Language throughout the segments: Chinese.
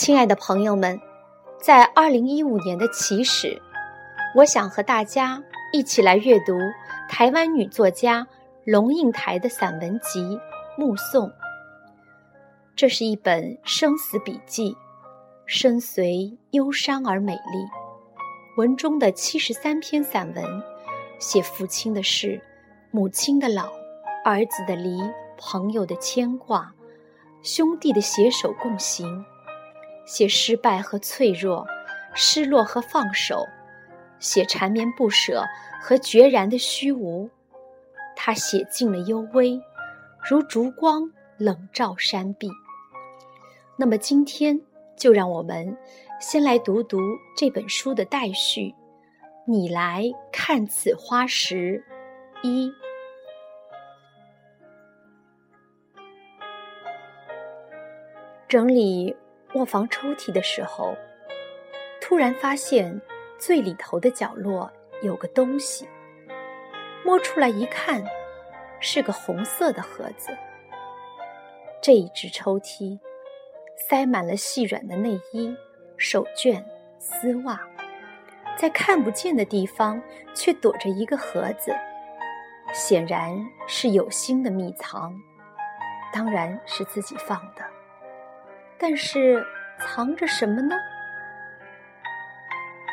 亲爱的朋友们，在二零一五年的起始，我想和大家一起来阅读台湾女作家龙应台的散文集《目送》。这是一本生死笔记，深邃忧伤而美丽。文中的七十三篇散文，写父亲的事，母亲的老，儿子的离，朋友的牵挂，兄弟的携手共行。写失败和脆弱，失落和放手，写缠绵不舍和决然的虚无。他写尽了幽微，如烛光冷照山壁。那么今天就让我们先来读读这本书的待续。你来看此花时，一整理。卧房抽屉的时候，突然发现最里头的角落有个东西。摸出来一看，是个红色的盒子。这一只抽屉塞满了细软的内衣、手绢、丝袜，在看不见的地方却躲着一个盒子，显然是有心的秘藏，当然是自己放的。但是藏着什么呢？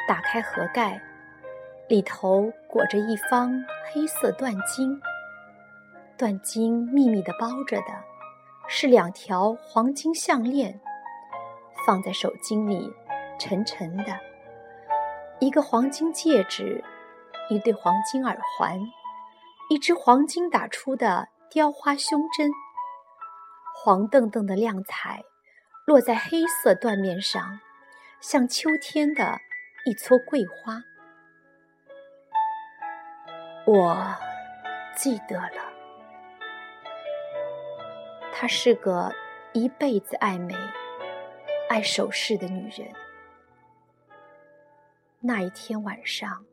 打开盒盖，里头裹着一方黑色缎巾，缎巾密密的包着的，是两条黄金项链，放在手巾里，沉沉的；一个黄金戒指，一对黄金耳环，一只黄金打出的雕花胸针，黄澄澄的亮彩。落在黑色缎面上，像秋天的一撮桂花。我记得了，她是个一辈子爱美、爱首饰的女人。那一天晚上，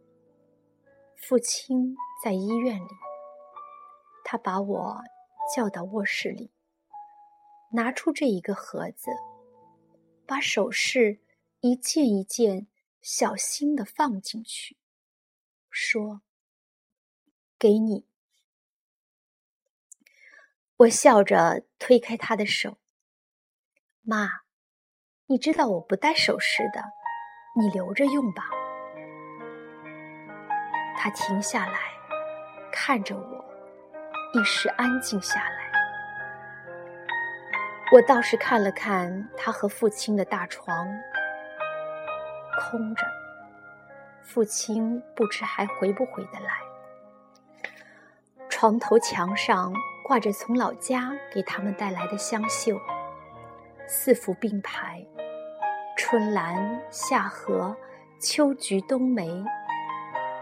父亲在医院里，他把我叫到卧室里。拿出这一个盒子，把首饰一件一件小心的放进去，说：“给你。”我笑着推开他的手：“妈，你知道我不戴首饰的，你留着用吧。”他停下来，看着我，一时安静下来。我倒是看了看他和父亲的大床，空着。父亲不知还回不回得来。床头墙上挂着从老家给他们带来的香绣，四幅并排：春兰、夏荷、秋菊、冬梅，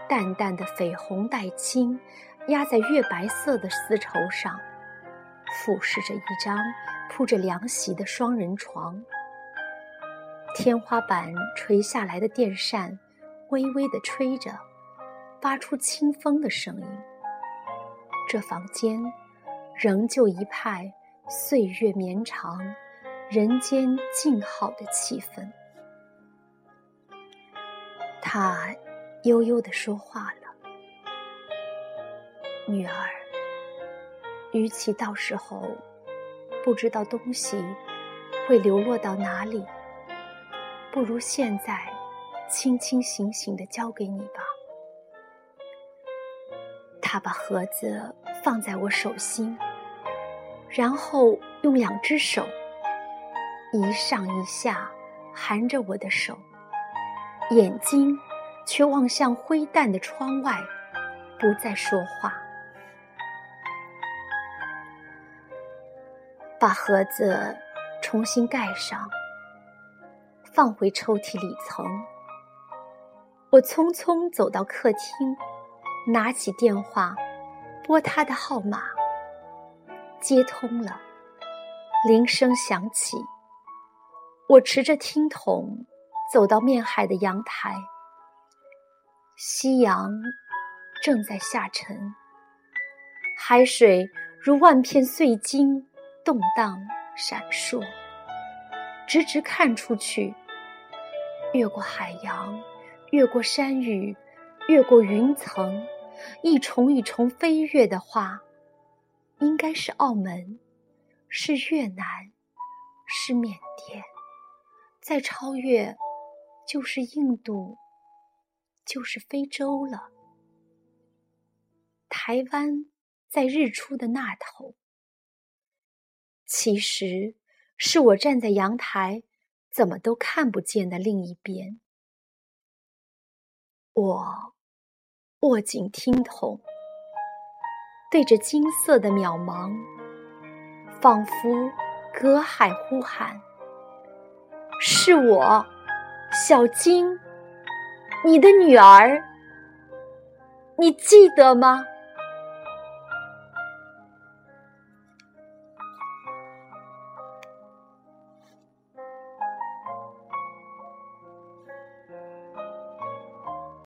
淡淡的绯红带青，压在月白色的丝绸上，俯视着一张。铺着凉席的双人床，天花板垂下来的电扇微微的吹着，发出清风的声音。这房间仍旧一派岁月绵长、人间静好的气氛。他悠悠的说话了：“女儿，与其到时候……”不知道东西会流落到哪里，不如现在清清醒醒的交给你吧。他把盒子放在我手心，然后用两只手一上一下含着我的手，眼睛却望向灰淡的窗外，不再说话。把盒子重新盖上，放回抽屉里层。我匆匆走到客厅，拿起电话，拨他的号码。接通了，铃声响起。我持着听筒走到面海的阳台，夕阳正在下沉，海水如万片碎金。动荡闪烁，直直看出去，越过海洋，越过山雨，越过云层，一重一重飞跃的话，应该是澳门，是越南，是缅甸，再超越，就是印度，就是非洲了。台湾在日出的那头，其实是我站在阳台，怎么都看不见的另一边。我握紧听筒，对着金色的渺茫，仿佛隔海呼喊：“是我，小金，你的女儿，你记得吗？”